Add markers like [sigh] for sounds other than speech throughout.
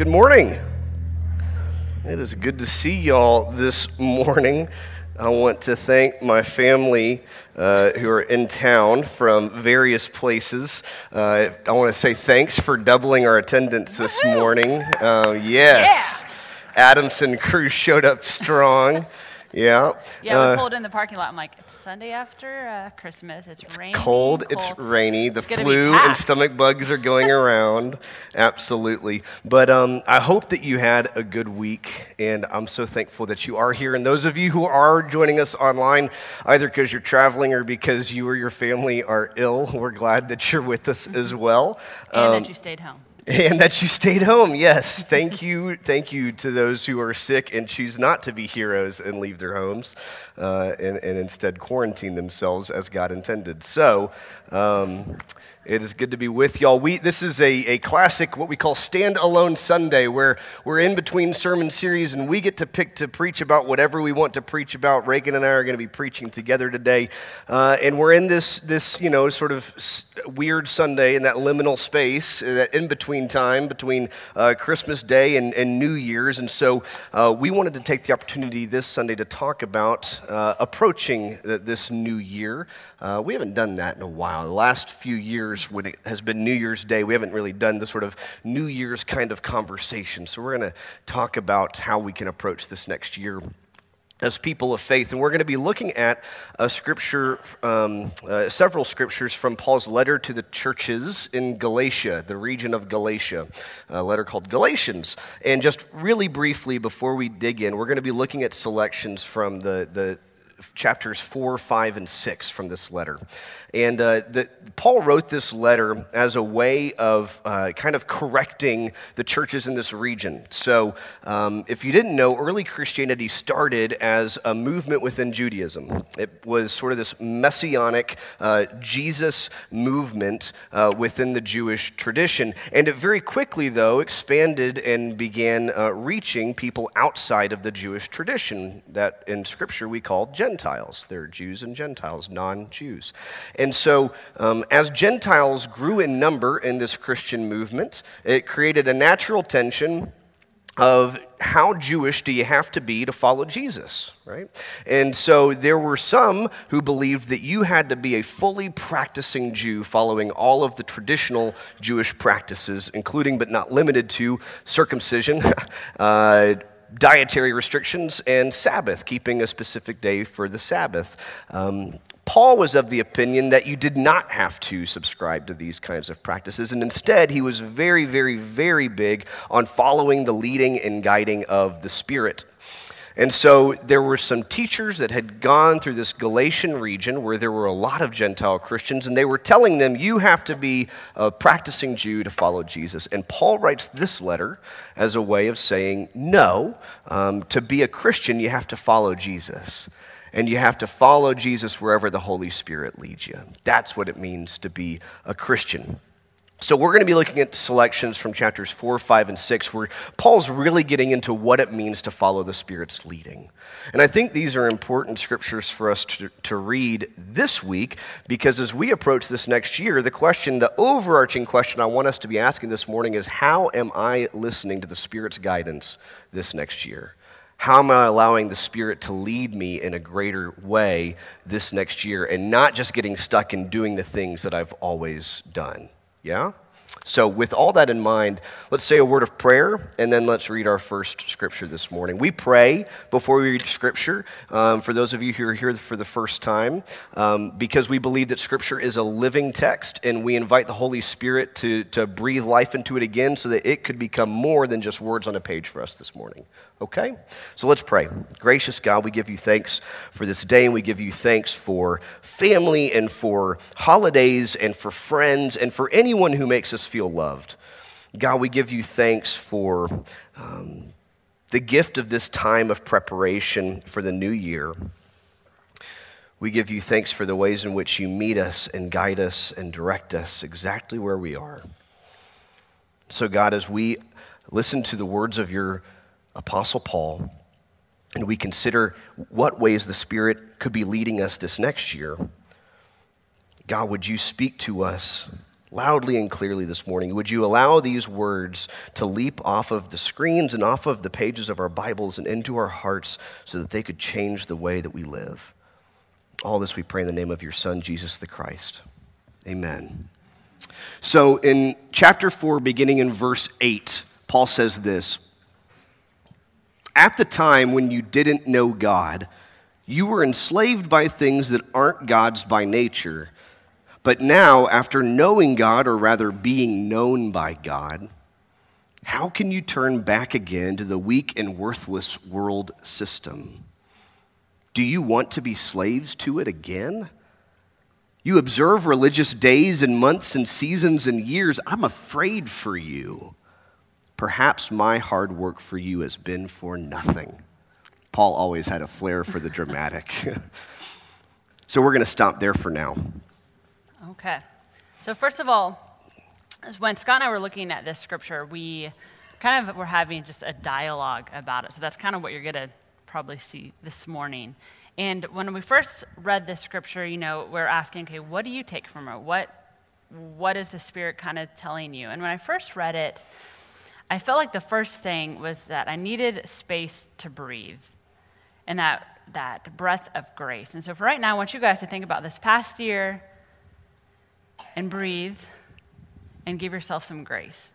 Good morning. It is good to see y'all this morning. I want to thank my family uh, who are in town from various places. Uh, I want to say thanks for doubling our attendance this morning. Uh, yes. Yeah. Adamson crew showed up strong. Yeah. Yeah, we uh, pulled in the parking lot. I'm like, it's Sunday after uh, Christmas. It's, it's rainy. Cold, cold. It's rainy. The it's flu and stomach bugs are going [laughs] around. Absolutely. But um, I hope that you had a good week, and I'm so thankful that you are here. And those of you who are joining us online, either because you're traveling or because you or your family are ill, we're glad that you're with us as well. And um, that you stayed home. [laughs] And that you stayed home. Yes. Thank you. Thank you to those who are sick and choose not to be heroes and leave their homes uh, and, and, instead quarantine themselves as God intended. So, um, it is good to be with y'all. We, this is a, a classic, what we call stand-alone Sunday, where we're in between sermon series and we get to pick to preach about whatever we want to preach about. Reagan and I are going to be preaching together today, uh, and we're in this this you know sort of weird Sunday in that liminal space, uh, that in between time between uh, Christmas Day and, and, New Year's, and so uh, we wanted to take the opportunity this Sunday to talk about uh, approaching this new year. Uh, we haven't done that in a while. The last few years, when it has been New Year's Day, we haven't really done the sort of New Year's kind of conversation. So we're going to talk about how we can approach this next year as people of faith. And we're going to be looking at a scripture, um, uh, several scriptures from Paul's letter to the churches in Galatia, the region of Galatia, a letter called Galatians. And just really briefly, before we dig in, we're going to be looking at selections from the, the chapters 4, 5, and 6 from this letter. And uh, the, Paul wrote this letter as a way of uh, kind of correcting the churches in this region. So, um, if you didn't know, early Christianity started as a movement within Judaism. It was sort of this messianic uh, Jesus movement uh, within the Jewish tradition. And it very quickly, though, expanded and began uh, reaching people outside of the Jewish tradition that in Scripture we call Gentiles. They're Jews and Gentiles, non Jews. And so, um, as Gentiles grew in number in this Christian movement, it created a natural tension of how Jewish do you have to be to follow Jesus, right? And so there were some who believed that you had to be a fully practicing Jew following all of the traditional Jewish practices, including but not limited to circumcision, [laughs] uh, dietary restrictions, and Sabbath, keeping a specific day for the Sabbath. Um, Paul was of the opinion that you did not have to subscribe to these kinds of practices, and instead, he was very, very, very big on following the leading and guiding of the Spirit. And so there were some teachers that had gone through this Galatian region where there were a lot of Gentile Christians, and they were telling them, You have to be a practicing Jew to follow Jesus. And Paul writes this letter as a way of saying, No, um, to be a Christian, you have to follow Jesus and you have to follow Jesus wherever the Holy Spirit leads you. That's what it means to be a Christian. So, we're going to be looking at selections from chapters 4, 5, and 6, where Paul's really getting into what it means to follow the Spirit's leading. And I think these are important scriptures for us to, to read this week because as we approach this next year, the question, the overarching question I want us to be asking this morning is how am I listening to the Spirit's guidance this next year? How am I allowing the Spirit to lead me in a greater way this next year and not just getting stuck in doing the things that I've always done? Yeah? So, with all that in mind, let's say a word of prayer and then let's read our first scripture this morning. We pray before we read scripture, um, for those of you who are here for the first time, um, because we believe that scripture is a living text and we invite the Holy Spirit to, to breathe life into it again so that it could become more than just words on a page for us this morning. Okay? So let's pray. Gracious God, we give you thanks for this day, and we give you thanks for family and for holidays and for friends and for anyone who makes us feel loved. God, we give you thanks for um, the gift of this time of preparation for the new year. We give you thanks for the ways in which you meet us and guide us and direct us exactly where we are. So, God, as we listen to the words of your Apostle Paul, and we consider what ways the Spirit could be leading us this next year, God, would you speak to us loudly and clearly this morning. Would you allow these words to leap off of the screens and off of the pages of our Bibles and into our hearts so that they could change the way that we live? All this we pray in the name of your Son, Jesus the Christ. Amen. So in chapter 4, beginning in verse 8, Paul says this At the time when you didn't know God, you were enslaved by things that aren't God's by nature. But now, after knowing God, or rather being known by God, how can you turn back again to the weak and worthless world system? Do you want to be slaves to it again? You observe religious days and months and seasons and years. I'm afraid for you. Perhaps my hard work for you has been for nothing. Paul always had a flair for the dramatic. [laughs] so we're going to stop there for now. Okay. So, first of all, when Scott and I were looking at this scripture, we kind of were having just a dialogue about it. So, that's kind of what you're going to probably see this morning. And when we first read this scripture, you know, we're asking, okay, what do you take from it? What, what is the Spirit kind of telling you? And when I first read it, I felt like the first thing was that I needed space to breathe and that, that breath of grace. And so for right now, I want you guys to think about this past year and breathe and give yourself some grace.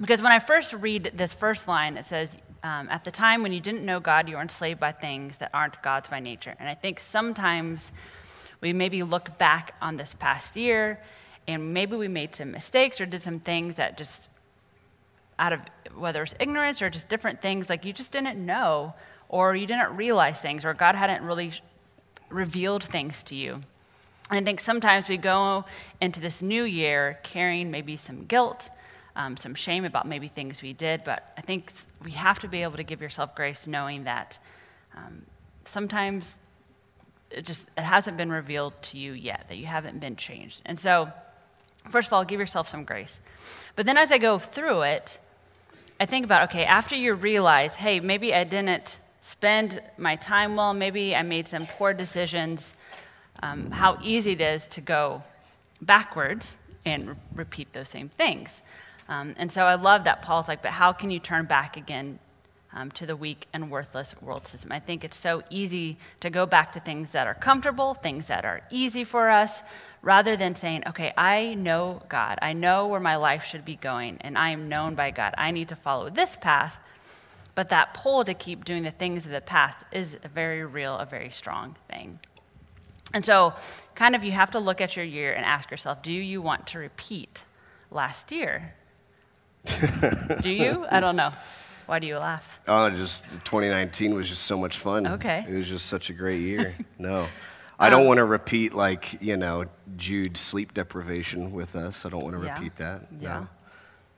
Because when I first read this first line, it says, um, At the time when you didn't know God, you were enslaved by things that aren't God's by nature. And I think sometimes we maybe look back on this past year and maybe we made some mistakes or did some things that just out of whether it's ignorance or just different things, like you just didn't know or you didn't realize things or God hadn't really revealed things to you. And I think sometimes we go into this new year carrying maybe some guilt um, some shame about maybe things we did, but I think we have to be able to give yourself grace knowing that um, sometimes it just it hasn't been revealed to you yet, that you haven't been changed. And so, first of all, give yourself some grace. But then as I go through it, I think about okay, after you realize, hey, maybe I didn't spend my time well, maybe I made some poor decisions, um, how easy it is to go backwards and re- repeat those same things. Um, and so I love that Paul's like, but how can you turn back again um, to the weak and worthless world system? I think it's so easy to go back to things that are comfortable, things that are easy for us, rather than saying, okay, I know God. I know where my life should be going, and I am known by God. I need to follow this path. But that pull to keep doing the things of the past is a very real, a very strong thing. And so, kind of, you have to look at your year and ask yourself do you want to repeat last year? [laughs] Do you? I don't know. Why do you laugh? Oh, just 2019 was just so much fun. Okay. It was just such a great year. [laughs] no. I don't um, want to repeat, like, you know, Jude's sleep deprivation with us. I don't want to yeah. repeat that. Yeah. No.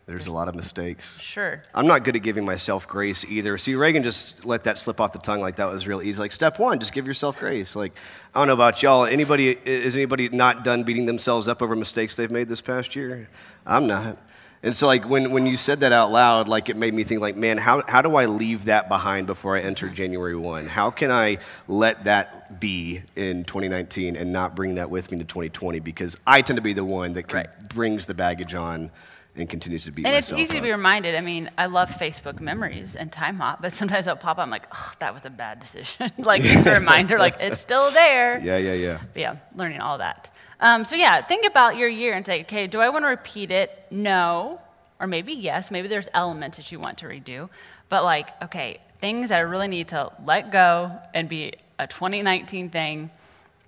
There's a lot of mistakes. Sure. I'm not good at giving myself grace either. See, Reagan just let that slip off the tongue like that was real easy. Like step one, just give yourself grace. Like I don't know about y'all. Anybody is anybody not done beating themselves up over mistakes they've made this past year? I'm not. And so, like, when, when you said that out loud, like, it made me think, like, man, how, how do I leave that behind before I enter January 1? How can I let that be in 2019 and not bring that with me to 2020? Because I tend to be the one that can, right. brings the baggage on and continues to be. And it's easy up. to be reminded. I mean, I love Facebook memories and Timehop, but sometimes it'll pop up. I'm like, oh, that was a bad decision. [laughs] like it's a [laughs] reminder, like it's still there. Yeah, yeah, yeah. But yeah, learning all that. Um, so, yeah, think about your year and say, okay, do I want to repeat it? No. Or maybe yes. Maybe there's elements that you want to redo. But, like, okay, things that I really need to let go and be a 2019 thing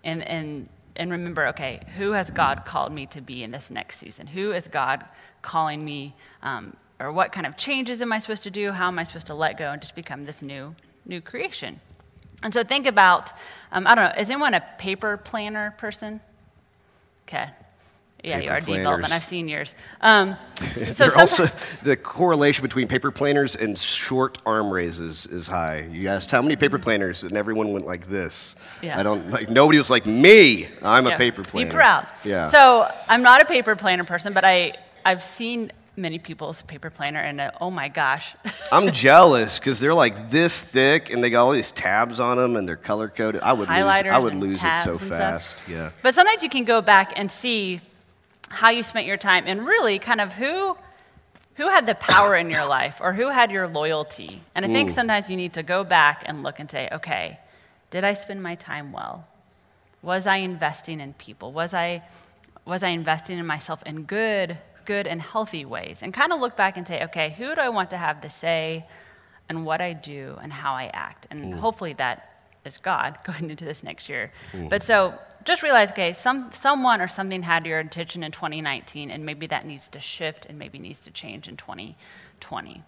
and, and, and remember, okay, who has God called me to be in this next season? Who is God calling me? Um, or what kind of changes am I supposed to do? How am I supposed to let go and just become this new, new creation? And so think about, um, I don't know, is anyone a paper planner person? Okay. Yeah, paper you are planners. and I've seen yours. Um, [laughs] so also, the correlation between paper planners and short arm raises is high. You asked how many paper planners, and everyone went like this. Yeah. I don't like nobody was like me. I'm yeah. a paper planner. Be proud. Yeah. So I'm not a paper planner person, but I I've seen many people's paper planner, and uh, oh my gosh. [laughs] I'm jealous because they're like this thick, and they got all these tabs on them, and they're color coded. I would lose. I would lose it so fast. Stuff. Yeah. But sometimes you can go back and see how you spent your time and really kind of who who had the power in your life or who had your loyalty. And I think sometimes you need to go back and look and say, okay, did I spend my time well? Was I investing in people? Was I was I investing in myself in good, good and healthy ways? And kind of look back and say, okay, who do I want to have the say and what I do and how I act? And mm. hopefully that is God [laughs] going into this next year. Mm. But so just realize, okay, some, someone or something had your attention in 2019, and maybe that needs to shift and maybe needs to change in 2020.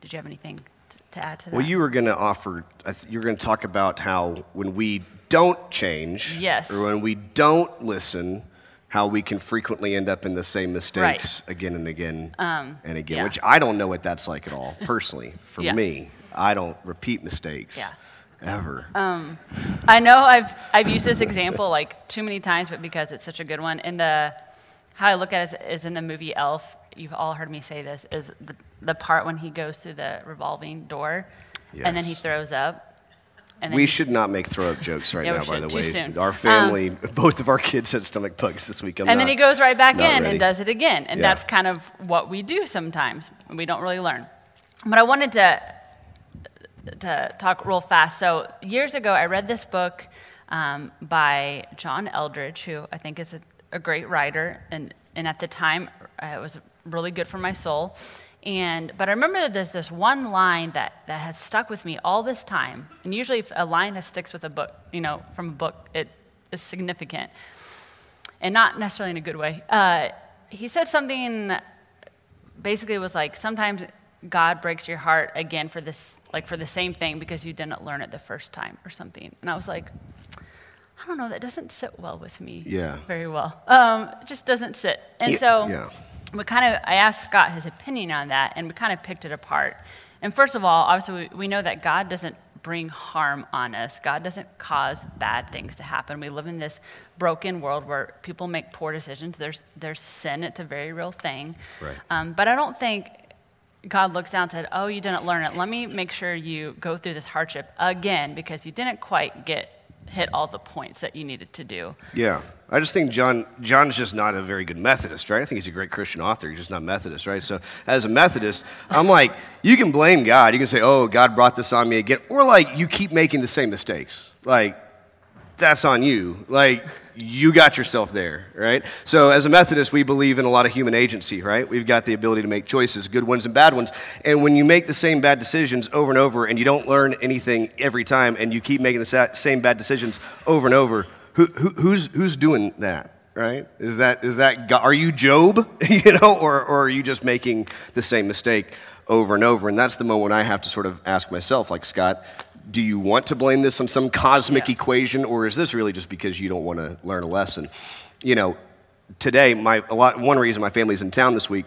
Did you have anything t- to add to that? Well, you were going to offer, you were going to talk about how when we don't change, Yes. or when we don't listen, how we can frequently end up in the same mistakes again and again um, and again, yeah. which I don't know what that's like at all, [laughs] personally. For Yeah. me, I don't repeat mistakes Yeah. ever. Um, I know I've, I've used this example like too many times, but because it's such a good one. In the, how I look at it is, is in the movie Elf, you've all heard me say this, is the, the part when he goes through the revolving door and then he throws up. We should not make throw up jokes right Yeah, now, by the Too way. soon. Our Um, family, [laughs] both of our kids had stomach bugs this week. I'm and then he goes right back in ready. and does it again. And Yeah. that's kind of what we do sometimes. We don't really learn. But I wanted to, to talk real fast. So, years ago, I read this book um, by John Eldredge, who I think is a, a great writer. And, and at the time, uh, it was really good for my soul. And, but I remember that there's this one line that, that has stuck with me all this time. And usually, if a line that sticks with a book, you know, from a book, it is significant and not necessarily in a good way. Uh, he said something that basically was like sometimes God breaks your heart again for this, like for the same thing because you didn't learn it the first time or something. And I was like, I don't know, that doesn't sit well with me Yeah. very well. Um, it just doesn't sit. And Yeah, so yeah. We kind of, I asked Scott his opinion on that, and we kind of picked it apart. And first of all, obviously, we, we know that God doesn't bring harm on us. God doesn't cause bad things to happen. We live in this broken world where people make poor decisions. There's, there's sin, it's a very real thing. Right. Um, but I don't think God looks down and said, Oh, you didn't learn it. Let me make sure you go through this hardship again because you didn't quite get hit all the points that you needed to do. Yeah. I just think John John's just not a very good Methodist, right? I think he's a great Christian author. He's just not Methodist, right? So as a Methodist, I'm like, you can blame God. You can say, oh, God brought this on me again. Or like, you keep making the same mistakes. Like, that's on you. Like, you got yourself there, right? So, as a Methodist, we believe in a lot of human agency, right? We've got the ability to make choices, good ones and bad ones. And when you make the same bad decisions over and over and you don't learn anything every time and you keep making the same bad decisions over and over, who, who, who's, who's doing that? Right? Is that, is that God? Are you Job? [laughs] you know, or, or are you just making the same mistake over and over? And that's the moment I have to sort of ask myself, like Scott, do you want to blame this on some cosmic Yeah. equation, or is this really just because you don't want to learn a lesson? You know, today, my, a lot, one reason my family's in town this week,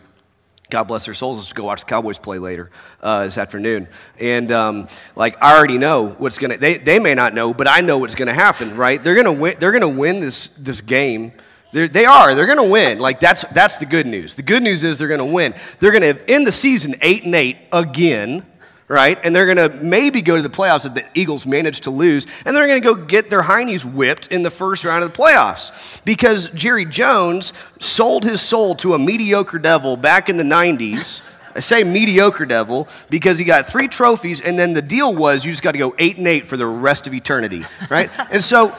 God bless their souls, is to go watch the Cowboys play later uh, this afternoon. And, um, like, I already know what's going to, they, they may not know, but I know what's going to happen, right? They're going to win, they're to win this, this game. They're, they are. They're going to win. Like that's that's the good news. The good news is they're going to win. They're going to end the season eight and eight again, right? And they're going to maybe go to the playoffs if the Eagles manage to lose, and they're going to go get their heinies whipped in the first round of the playoffs because Jerry Jones sold his soul to a mediocre devil back in the '90s. I say mediocre devil because he got three trophies, and then the deal was you just got to go eight and eight for the rest of eternity, right? [laughs] and so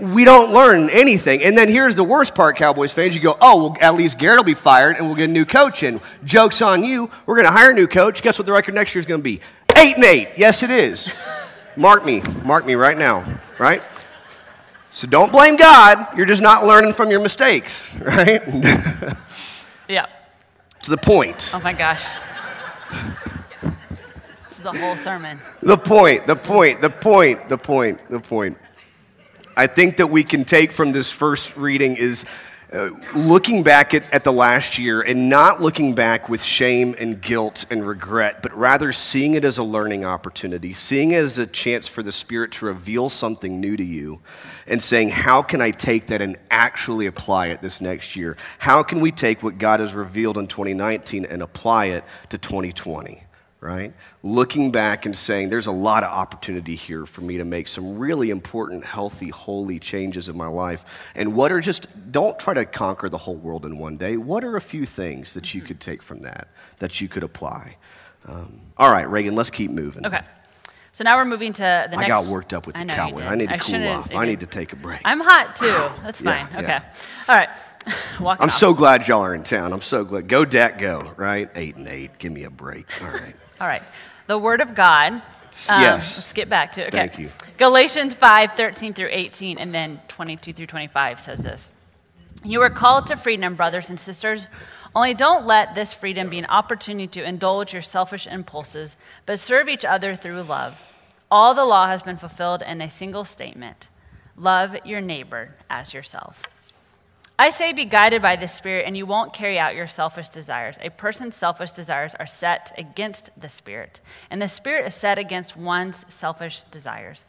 we don't learn anything. And then here's the worst part, Cowboys fans. You go, oh, well, at least Garrett will be fired, and we'll get a new coach in. Joke's on you. We're going to hire a new coach. Guess what the record next year is going to be? Eight and eight. Yes, it is. [laughs] Mark me. Mark me right now, right? So don't blame God. You're just not learning from your mistakes, [laughs] right? Yeah. To the point. Oh my gosh. this is the whole sermon. The point, the point, the point, the point, the point. I think that we can take from this first reading is uh, looking back at, at the last year and not looking back with shame and guilt and regret, but rather seeing it as a learning opportunity, seeing it as a chance for the Spirit to reveal something new to you, and saying, How can I take that and actually apply it this next year? How can we take what God has revealed in 2019 and apply it to 2020? Right? Looking back and saying, there's a lot of opportunity here for me to make some really important, healthy, holy changes in my life. And what are just, don't try to conquer the whole world in one day. What are a few things that you could take from that, that you could apply? Um, all right, Reagan, let's keep moving. Okay. So now we're moving to the next. I got worked up with the I know cowboy. I need to I cool off. I need to take a break. I'm hot too. That's fine. yeah. Okay. All right. [laughs] I'm off. so glad y'all are in town. I'm so glad. Go, Dak, go, right? Eight and eight. Give me a break. All right. [laughs] All right. The Word of God. Um, Yes. Let's get back to it. Okay. Thank you. Galatians 5 13 through 18, and then 22 through 25 says this You were called to freedom, brothers and sisters. Only don't let this freedom be an opportunity to indulge your selfish impulses, but serve each other through love. All the law has been fulfilled in a single statement love your neighbor as yourself. I say be guided by the Spirit, and you won't carry out your selfish desires. A person's selfish desires are set against the Spirit, and the Spirit is set against one's selfish desires.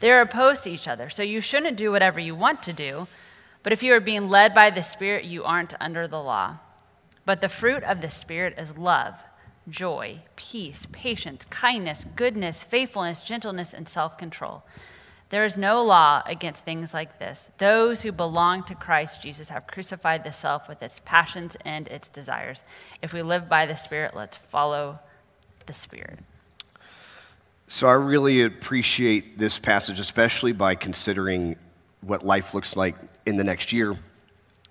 They are opposed to each other, so you shouldn't do whatever you want to do. But if you are being led by the Spirit, you aren't under the law. But the fruit of the Spirit is love, joy, peace, patience, kindness, goodness, faithfulness, gentleness, and self control. There is no law against things like this. Those who belong to Christ Jesus have crucified the self with its passions and its desires. If we live by the Spirit, let's follow the Spirit. So I really appreciate this passage, especially by considering what life looks like in the next year.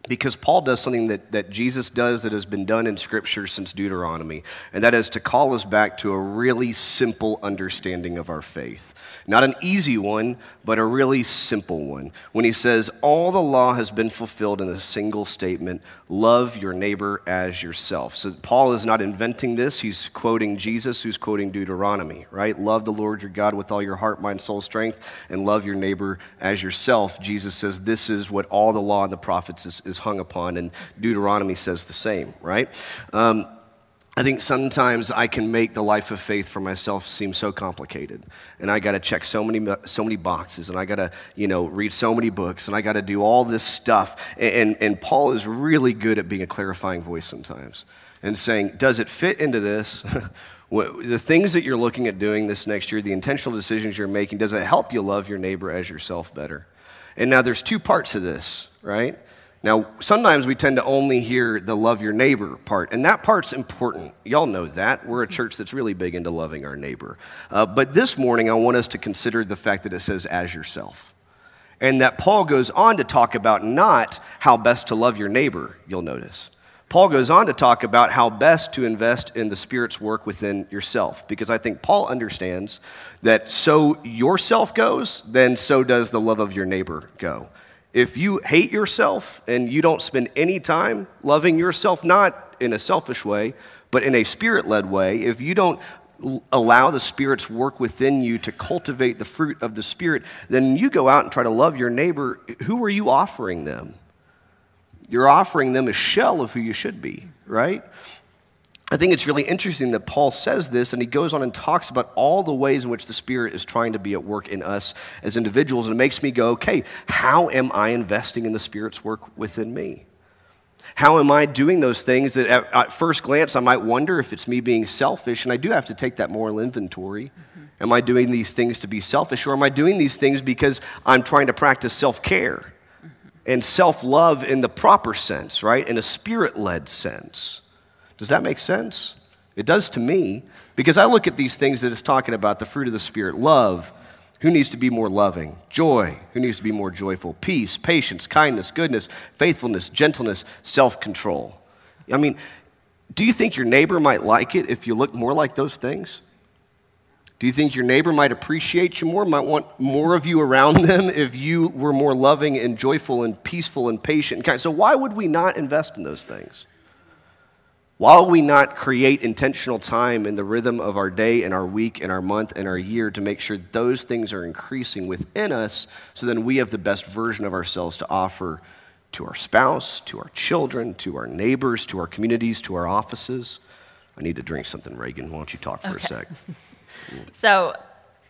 Because Paul does something that, that Jesus does that has been done in Scripture since Deuteronomy, and that is to call us back to a really simple understanding of our faith. Not an easy one, but a really simple one. When he says, All the law has been fulfilled in a single statement love your neighbor as yourself. So Paul is not inventing this. He's quoting Jesus, who's quoting Deuteronomy, right? Love the Lord your God with all your heart, mind, soul, strength, and love your neighbor as yourself. Jesus says this is what all the law and the prophets is, is hung upon, and Deuteronomy says the same, right? Um, I think sometimes I can make the life of faith for myself seem so complicated, and I got to check so many so many boxes, and I got to you know read so many books, and I got to do all this stuff. And, and Paul is really good at being a clarifying voice sometimes, and saying, does it fit into this? [laughs] The things that you're looking at doing this next year, the intentional decisions you're making, does it help you love your neighbor as yourself better? And now there's two parts to this, right? Now, sometimes we tend to only hear the love your neighbor part, and that part's important. Y'all know that. We're a church that's really big into loving our neighbor. Uh, but this morning, I want us to consider the fact that it says, as yourself. And that Paul goes on to talk about not how best to love your neighbor, you'll notice. Paul goes on to talk about how best to invest in the Spirit's work within yourself, because I think Paul understands that so yourself goes, then so does the love of your neighbor go. If you hate yourself and you don't spend any time loving yourself, not in a selfish way, but in a spirit led way, if you don't allow the Spirit's work within you to cultivate the fruit of the Spirit, then you go out and try to love your neighbor. Who are you offering them? You're offering them a shell of who you should be, right? I think it's really interesting that Paul says this, and he goes on and talks about all the ways in which the Spirit is trying to be at work in us as individuals. And it makes me go, okay, how am I investing in the Spirit's work within me? How am I doing those things that at, at first glance I might wonder if it's me being selfish? And I do have to take that moral inventory. Mm-hmm. Am I doing these things to be selfish, or am I doing these things because I'm trying to practice self care mm-hmm. and self love in the proper sense, right? In a spirit led sense? Does that make sense? It does to me, because I look at these things that it's talking about the fruit of the Spirit love. Who needs to be more loving? Joy. Who needs to be more joyful? Peace, patience, kindness, goodness, faithfulness, gentleness, self control. I mean, do you think your neighbor might like it if you look more like those things? Do you think your neighbor might appreciate you more, might want more of you around [laughs] them if you were more loving and joyful and peaceful and patient and kind? So, why would we not invest in those things? Why will we not create intentional time in the rhythm of our day and our week and our month and our year to make sure those things are increasing within us so then we have the best version of ourselves to offer to our spouse, to our children, to our neighbors, to our communities, to our offices? I need to drink something, Reagan. Why don't you talk for a sec? [laughs] So,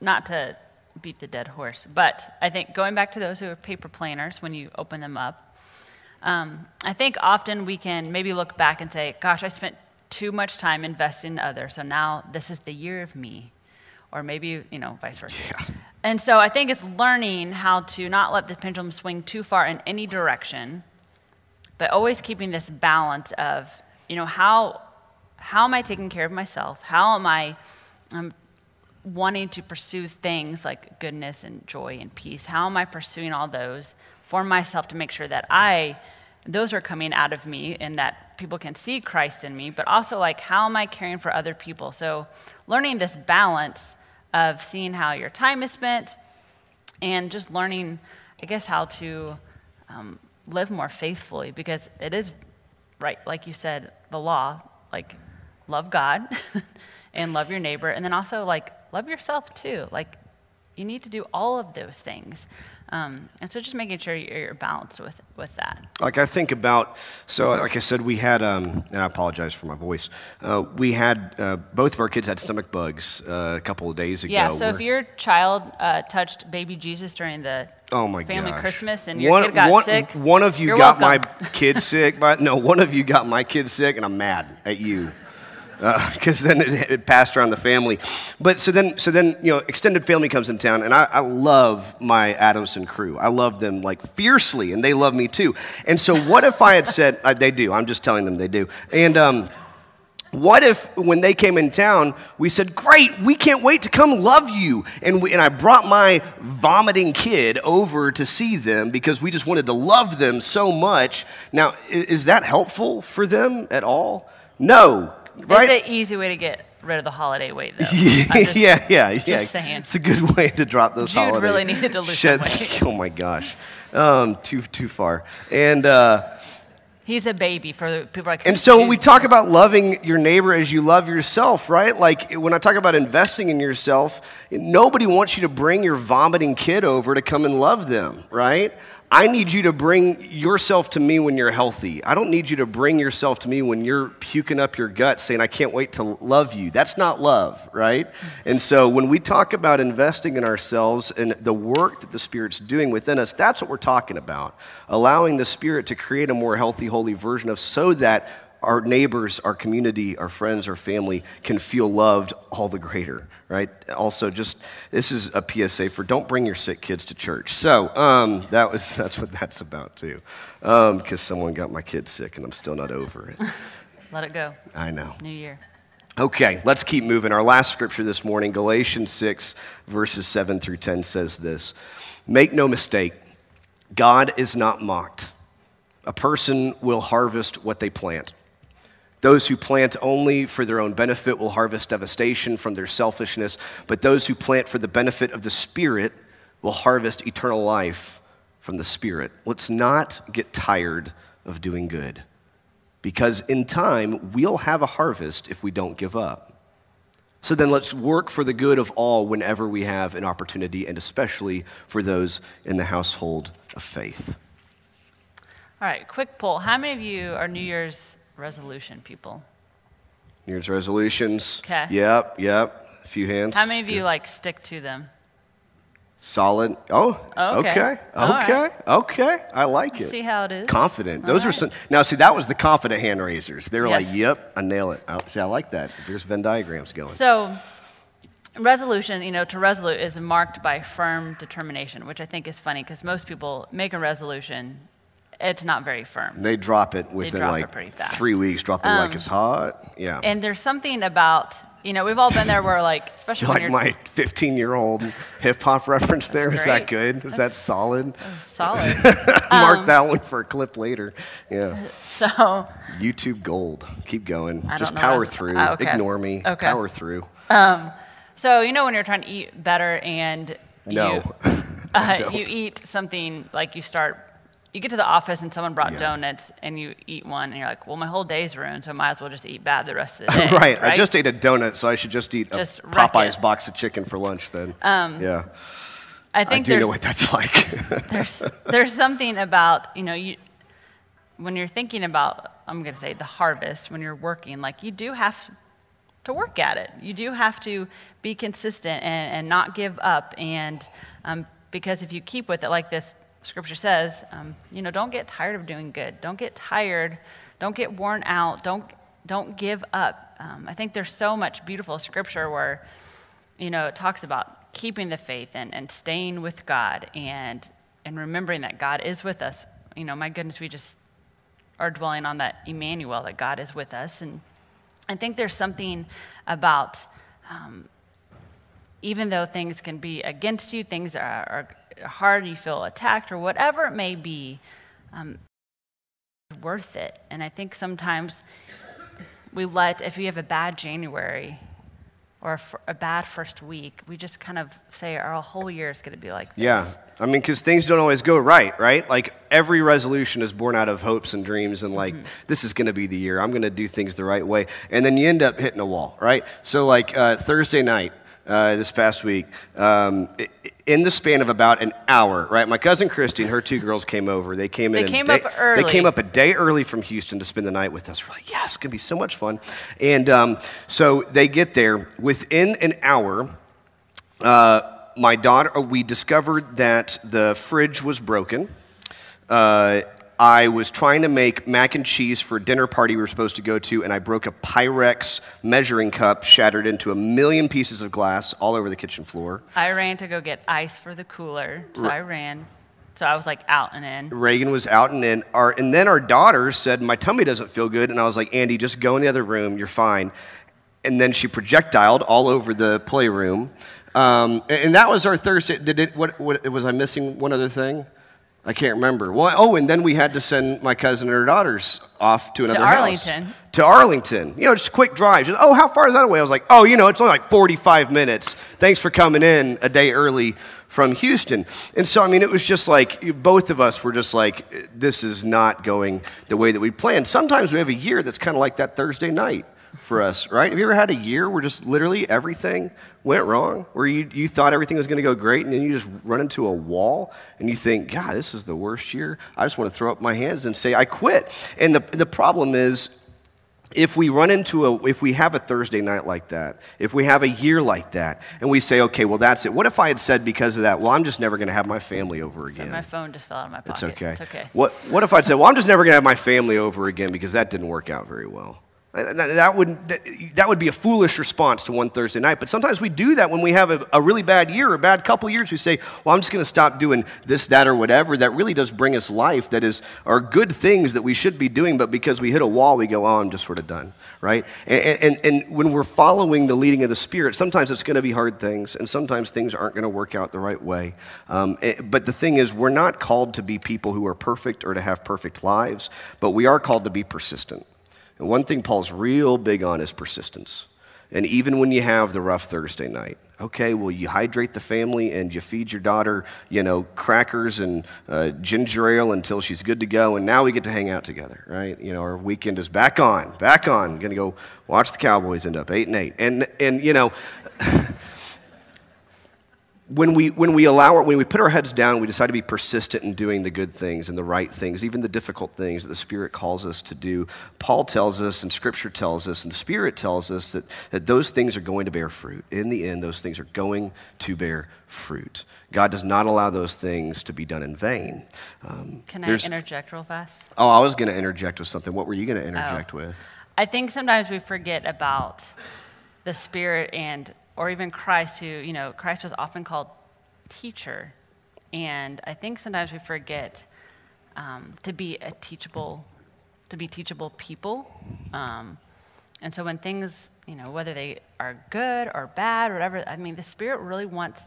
not to beat the dead horse, but I think going back to those who are paper planners, when you open them up, um, I think often we can maybe look back and say, gosh, I spent too much time investing in others. So now this is the year of me. Or maybe, you know, vice versa. Yeah. And so I think it's learning how to not let the pendulum swing too far in any direction, but always keeping this balance of, you know, how, how am I taking care of myself? How am I um, wanting to pursue things like goodness and joy and peace? How am I pursuing all those for myself to make sure that I, those are coming out of me and that people can see Christ in me, but also like, how am I caring for other people? So learning this balance of seeing how your time is spent and just learning, I guess, how to um, live more faithfully because it is, right, like you said, the law, like love God [laughs] and love your neighbor, and then also like love yourself too. Like you need to do all of those things. Um, and so just making sure you're balanced with, with that. Like I think about, so like I said, we had, um, and I apologize for my voice. Uh, we had uh, both of our kids had stomach bugs uh, a couple of days ago. Yeah. So if your child uh, touched baby Jesus during the Oh my family gosh. Christmas and your one, kid got one, sick, One of you you're got welcome. my kid sick, but no, one of you got my kid sick, and I'm mad at you [laughs] because then it, it passed around the family. But so then, so then you know, extended family comes in town, and I, I love my Adamson crew. I love them like fiercely, and they love me too. And so, what if I had said [laughs] uh, they do? I'm just telling them they do. And um, what if, when they came in town, we said, Great, we can't wait to come love you? And, we, and I brought my vomiting kid over to see them because we just wanted to love them so much. Now, is that helpful for them at all? No, right? It's an easy way to get rid of the holiday weight, though. [laughs] I'm just- yeah, yeah, yeah. just saying. It's a good way to drop those Jude holiday really needed to lose sheds. weight. [laughs] Oh my gosh, um, too too far. And uh, He's a baby for the people like. and so when we talk about loving your neighbor as you love yourself, right? Like when I talk about investing in yourself, nobody wants you to bring your vomiting kid over to come and love them, right? I need you to bring yourself to me when you're healthy. I don't need you to bring yourself to me when you're puking up your gut saying, I can't wait to love you. That's not love, right? And so when we talk about investing in ourselves and the work that the Spirit's doing within us, that's what we're talking about. Allowing the Spirit to create a more healthy, holy version of so that our neighbors, our community, our friends, our family can feel loved all the greater, right? Also, just this is a PSA for don't bring your sick kids to church. So um, that was [laughs] that's what that's about too, because someone got my kid sick and I'm still not over it. [laughs] Let it go. I know. New year. Okay, let's keep moving. Our last scripture this morning, Galatians 6, verses 7 through 10, says this Make no mistake, God is not mocked. A person will harvest what they plant. Those who plant only for their own benefit will harvest devastation from their selfishness, but those who plant for the benefit of the Spirit will harvest eternal life from the Spirit. Let's not get tired of doing good because in time we'll have a harvest if we don't give up. So then let's work for the good of all whenever we have an opportunity, and especially for those in the household of faith. All right, quick poll. How many of you are New Year's resolution people? New Year's resolutions. 'Kay. Yep, yep. A few hands. How many of you like stick to them? Solid. Oh, Okay. okay. Okay. right. Okay. I like it. See how it is? Confident. Those All were right. some. Now, see, that was the confident hand raisers. They were Yes. like, "Yep, I nail it." I, see, I like that. There's Venn diagrams going. So, resolution, you know, to resolute is marked by firm determination, which I think is funny because most people make a resolution, it's not very firm. they drop it within drop like fast. three weeks. Drop it like it's hot. Yeah. And there's something about, you know, we've all been there where, like, [laughs] especially like you're my 15 year old hip hop [laughs] reference there? [laughs] Was that good? Was that solid? solid. Mark Um, that one for a clip later. Yeah. so, YouTube gold. Keep going. I Just power what I was- through. Ah, okay. Ignore me. Okay. Power through. Um, so you know, when you're trying to eat better and No. you, uh, you eat something like you start, you get to the office and someone brought Yeah. donuts and you eat one and you're like, well, my whole day's ruined, so I might as well just eat bad the rest of the [laughs] day. right. I just ate a donut, so I should just eat Just a Popeye's it. Um, box of chicken for lunch then. yeah. I I think do there's, know what that's [laughs] like. there's there's something about you know you when you're thinking about I'm going to say the harvest when you're working like you do have to work at it. You do have to be consistent and, and not give up and um, because if you keep with it like this scripture says, um, you know, don't get tired of doing good. Don't get tired. Don't get worn out. Don't don't give up. Um, I think there's so much beautiful scripture where, you know, it talks about keeping the faith and, and staying with God and, and remembering that God is with us. You know, my goodness, we just are dwelling on that Emmanuel, that God is with us. And I think there's something about, um, even though things can be against you, things are, are hard, you feel attacked, or whatever it may be, um, worth it. And I think sometimes we let, if we have a bad January or a, a bad first week, we just kind of say our whole year is going to be like this. Yeah. I mean, because things don't always go right, right? Like every resolution is born out of hopes and dreams, and like, mm-hmm. this is going to be the year. I'm going to do things the right way. And then you end up hitting a wall, right? So, like uh, Thursday night, uh, this past week, um, in the span of about an hour, right? My cousin Christy and her two girls came over. They came in. They came day, up early. They came up a day early from Houston to spend the night with us. We're like, yes, it's gonna be so much fun. And um, so they get there. Within an hour, uh, my daughter, we discovered that the fridge was broken. Uh, I was trying to make mac and cheese for a dinner party we were supposed to go to, and I broke a Pyrex measuring cup, shattered into a million pieces of glass all over the kitchen floor. I ran to go get ice for the cooler, so I ran. So I was like out and in. Reagan was out and in. Our, and then our daughter said, My tummy doesn't feel good. And I was like, Andy, just go in the other room. You're fine. And then she projectiled all over the playroom. Um, and that was our Thursday. Did it, what, what, was I missing one other thing? I can't remember. Well, oh, and then we had to send my cousin and her daughters off to another to Arlington. House. To Arlington. You know, just quick drive. Just, oh, how far is that away? I was like, oh, you know, it's only like 45 minutes. Thanks for coming in a day early from Houston. And so, I mean, it was just like both of us were just like, this is not going the way that we planned. Sometimes we have a year that's kind of like that Thursday night for us, right? Have you ever had a year where just literally everything went wrong, where you, you thought everything was going to go great, and then you just run into a wall and you think, God, this is the worst year. I just want to throw up my hands and say, I quit. And the, the problem is, if we run into a, if we have a Thursday night like that, if we have a year like that, and we say, okay, well, that's it. What if I had said because of that, well, I'm just never going to have my family over again? So my phone just fell out of my pocket. It's okay. It's okay. What, what if I'd said, well, I'm just never going to have my family over again because that didn't work out very well? That would, that would be a foolish response to one Thursday night. But sometimes we do that when we have a, a really bad year, a bad couple years. We say, well, I'm just going to stop doing this, that, or whatever. That really does bring us life. That is, are good things that we should be doing, but because we hit a wall, we go, oh, I'm just sort of done, right? And, and, and when we're following the leading of the Spirit, sometimes it's going to be hard things, and sometimes things aren't going to work out the right way. Um, eh, but the thing is, we're not called to be people who are perfect or to have perfect lives, but we are called to be persistent. And one thing Paul's real big on is persistence. And even when you have the rough Thursday night, okay, well, you hydrate the family and you feed your daughter, you know, crackers and uh, ginger ale until she's good to go, and now we get to hang out together, right? You know, our weekend is back on, back on. Going to go watch the Cowboys end up eight and eight, and and you know. [laughs] when we, when we allow it, when we put our heads down, we decide to be persistent in doing the good things and the right things, even the difficult things that the Spirit calls us to do. Paul tells us, and Scripture tells us, and the Spirit tells us that, that those things are going to bear fruit. In the end, those things are going to bear fruit. God does not allow those things to be done in vain. Um, Can I interject real fast? Oh, I was going to interject with something. What were you going to interject oh. with? I think sometimes we forget about the Spirit and or even Christ, who, you know, Christ was often called teacher. And I think sometimes we forget um, to be a teachable, to be teachable people. Um, and so when things, you know, whether they are good or bad or whatever, I mean, the Spirit really wants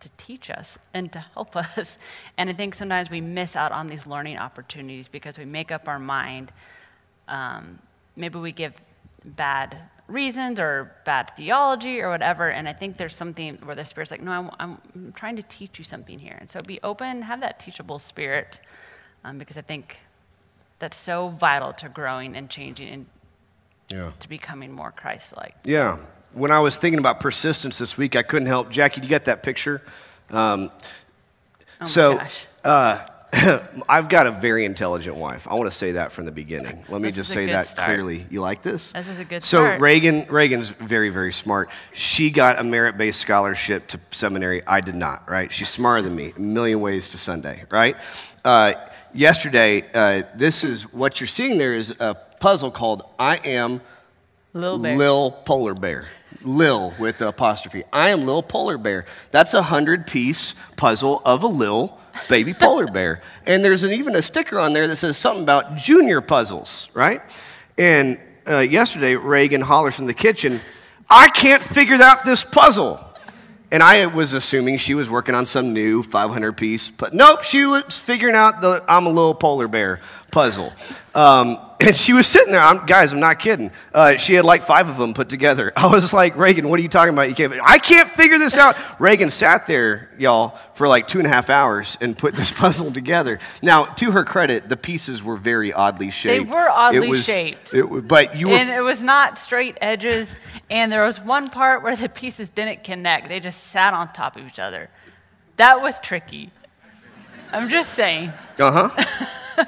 to teach us and to help [laughs] us. And I think sometimes we miss out on these learning opportunities because we make up our mind. Um, maybe we give bad reasons or bad theology or whatever. And I think there's something where the Spirit's like, no, I'm, I'm trying to teach you something here. And so be open, have that teachable spirit, um, because I think that's so vital to growing and changing and yeah. to becoming more Christ like. Yeah. When I was thinking about persistence this week, I couldn't help. Jackie, do you get that picture? Um, oh so, uh, [coughs] I've got a very intelligent wife. I want to say that from the beginning. [laughs] Let me this just say that start. clearly. You like this? This is a good so start. Reagan, Reagan's very, very smart. She got a merit-based scholarship to seminary. I did not. Right? She's smarter than me. A million ways to Sunday. Right? Uh, yesterday, uh, this is what you're seeing there is a puzzle called I Am bear. Lil Polar Bear. Lil with the apostrophe. I am Lil Polar Bear. That's a hundred piece puzzle of a Lil baby polar bear. And there's an, even a sticker on there that says something about junior puzzles, right? And uh, yesterday, Reagan hollers from the kitchen, I can't figure out this puzzle. And I was assuming she was working on some new 500 piece, but nope, she was figuring out the I'm a little polar bear puzzle. Um, and she was sitting there, I'm, guys, I'm not kidding. Uh, she had like five of them put together. [laughs] I was like, Reagan, what are you talking about? You can't, I can't figure this out. [laughs] Reagan sat there, y'all, for like two and a half hours and put this [laughs] puzzle together. Now, to her credit, the pieces were very oddly shaped. They were oddly was- shaped. it was- but you were, And it was not straight edges, and there was one part where the pieces didn't connect. They just sat on top of each other. That was tricky. I'm just saying. uh huh.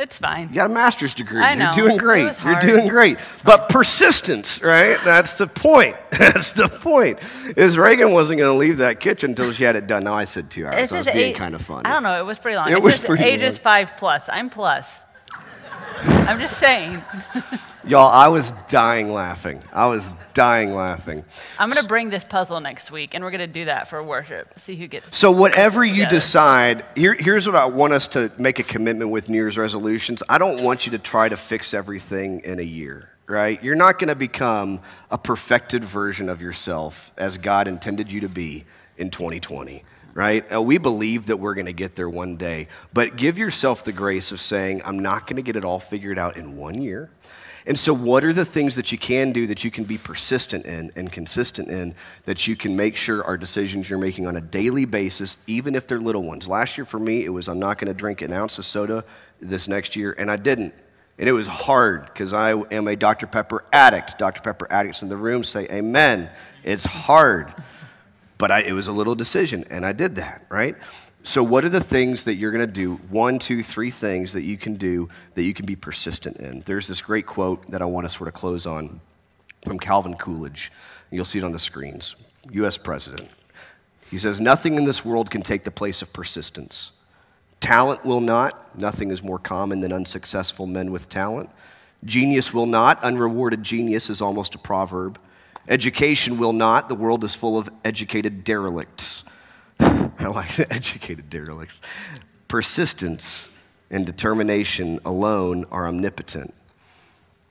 It's fine. You got a master's degree. I know. You're doing great. You're doing great. But persistence, right? That's the point. [laughs] That's the point. Is Reagan wasn't going to leave that kitchen until she had it done. Now I said two hours. It I was being eight- kind of fun. I don't know. It was pretty long. It It, was pretty ages long. five plus. I'm plus. I'm just saying. [laughs] Y'all, I was dying laughing. I was dying laughing. I'm going to bring this puzzle next week, and we're going to do that for worship. See who gets. So, whatever you together. decide, here, here's what I want us to make a commitment with New Year's resolutions. I don't want you to try to fix everything in a year, right? You're not going to become a perfected version of yourself as God intended you to be in 2020, right? We believe that we're going to get there one day, but give yourself the grace of saying, I'm not going to get it all figured out in one year. And so, what are the things that you can do that you can be persistent in and consistent in that you can make sure are decisions you're making on a daily basis, even if they're little ones? Last year for me, it was I'm not going to drink an ounce of soda this next year, and I didn't. And it was hard because I am a Dr. Pepper addict. Dr. Pepper addicts in the room say, Amen. It's hard. But I, it was a little decision, and I did that, right? So, what are the things that you're going to do? One, two, three things that you can do that you can be persistent in. There's this great quote that I want to sort of close on from Calvin Coolidge. You'll see it on the screens. U.S. President. He says, Nothing in this world can take the place of persistence. Talent will not. Nothing is more common than unsuccessful men with talent. Genius will not. Unrewarded genius is almost a proverb. Education will not. The world is full of educated derelicts. [laughs] I like the educated derelicts. Persistence and determination alone are omnipotent.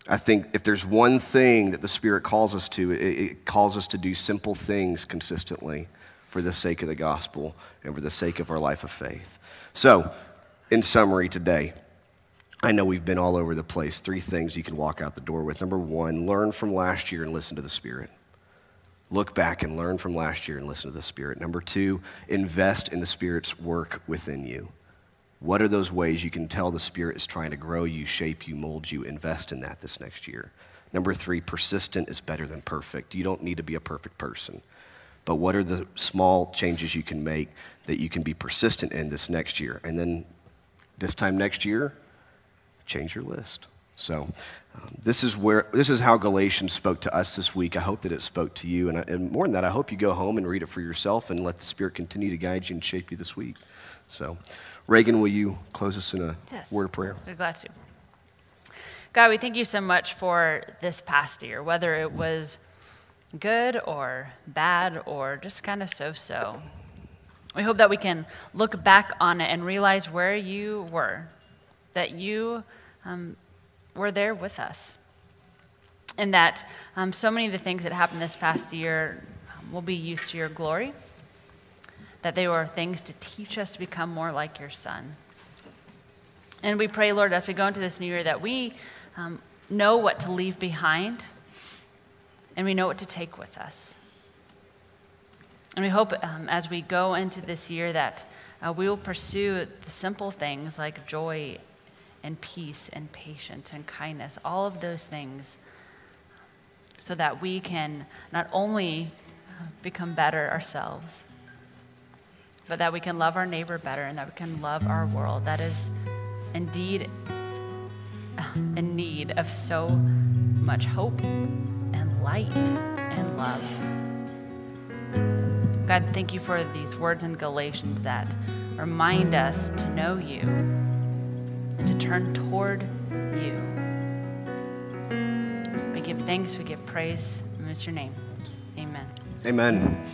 I think if there's one thing that the Spirit calls us to, it, it calls us to do simple things consistently for the sake of the gospel and for the sake of our life of faith. So, in summary today, I know we've been all over the place. Three things you can walk out the door with. Number one, learn from last year and listen to the Spirit. Look back and learn from last year and listen to the Spirit. Number two, invest in the Spirit's work within you. What are those ways you can tell the Spirit is trying to grow you, shape you, mold you? Invest in that this next year. Number three, persistent is better than perfect. You don't need to be a perfect person. But what are the small changes you can make that you can be persistent in this next year? And then this time next year, change your list. So, um, this is where this is how Galatians spoke to us this week. I hope that it spoke to you, and, I, and more than that, I hope you go home and read it for yourself and let the Spirit continue to guide you and shape you this week. So, Reagan, will you close us in a Yes. word of prayer? We're glad to. God, we thank you so much for this past year, whether it was good or bad or just kind of so so. We hope that we can look back on it and realize where you were, that you um, were there with us, and that um, so many of the things that happened this past year um, will be used to your glory, that they were things to teach us to become more like your Son. And we pray, Lord, as we go into this new year, that we um, know what to leave behind and we know what to take with us. And we hope um, as we go into this year that uh, we will pursue the simple things like joy and peace and patience and kindness, all of those things, so that we can not only uh, become better ourselves, but that we can love our neighbor better and that we can love our world that is indeed [laughs] in need of so much hope and light and love. God, thank you for these words in Galatians that remind us to know you to turn toward you. We give thanks, we give praise, and it's your name. Amen. Amen.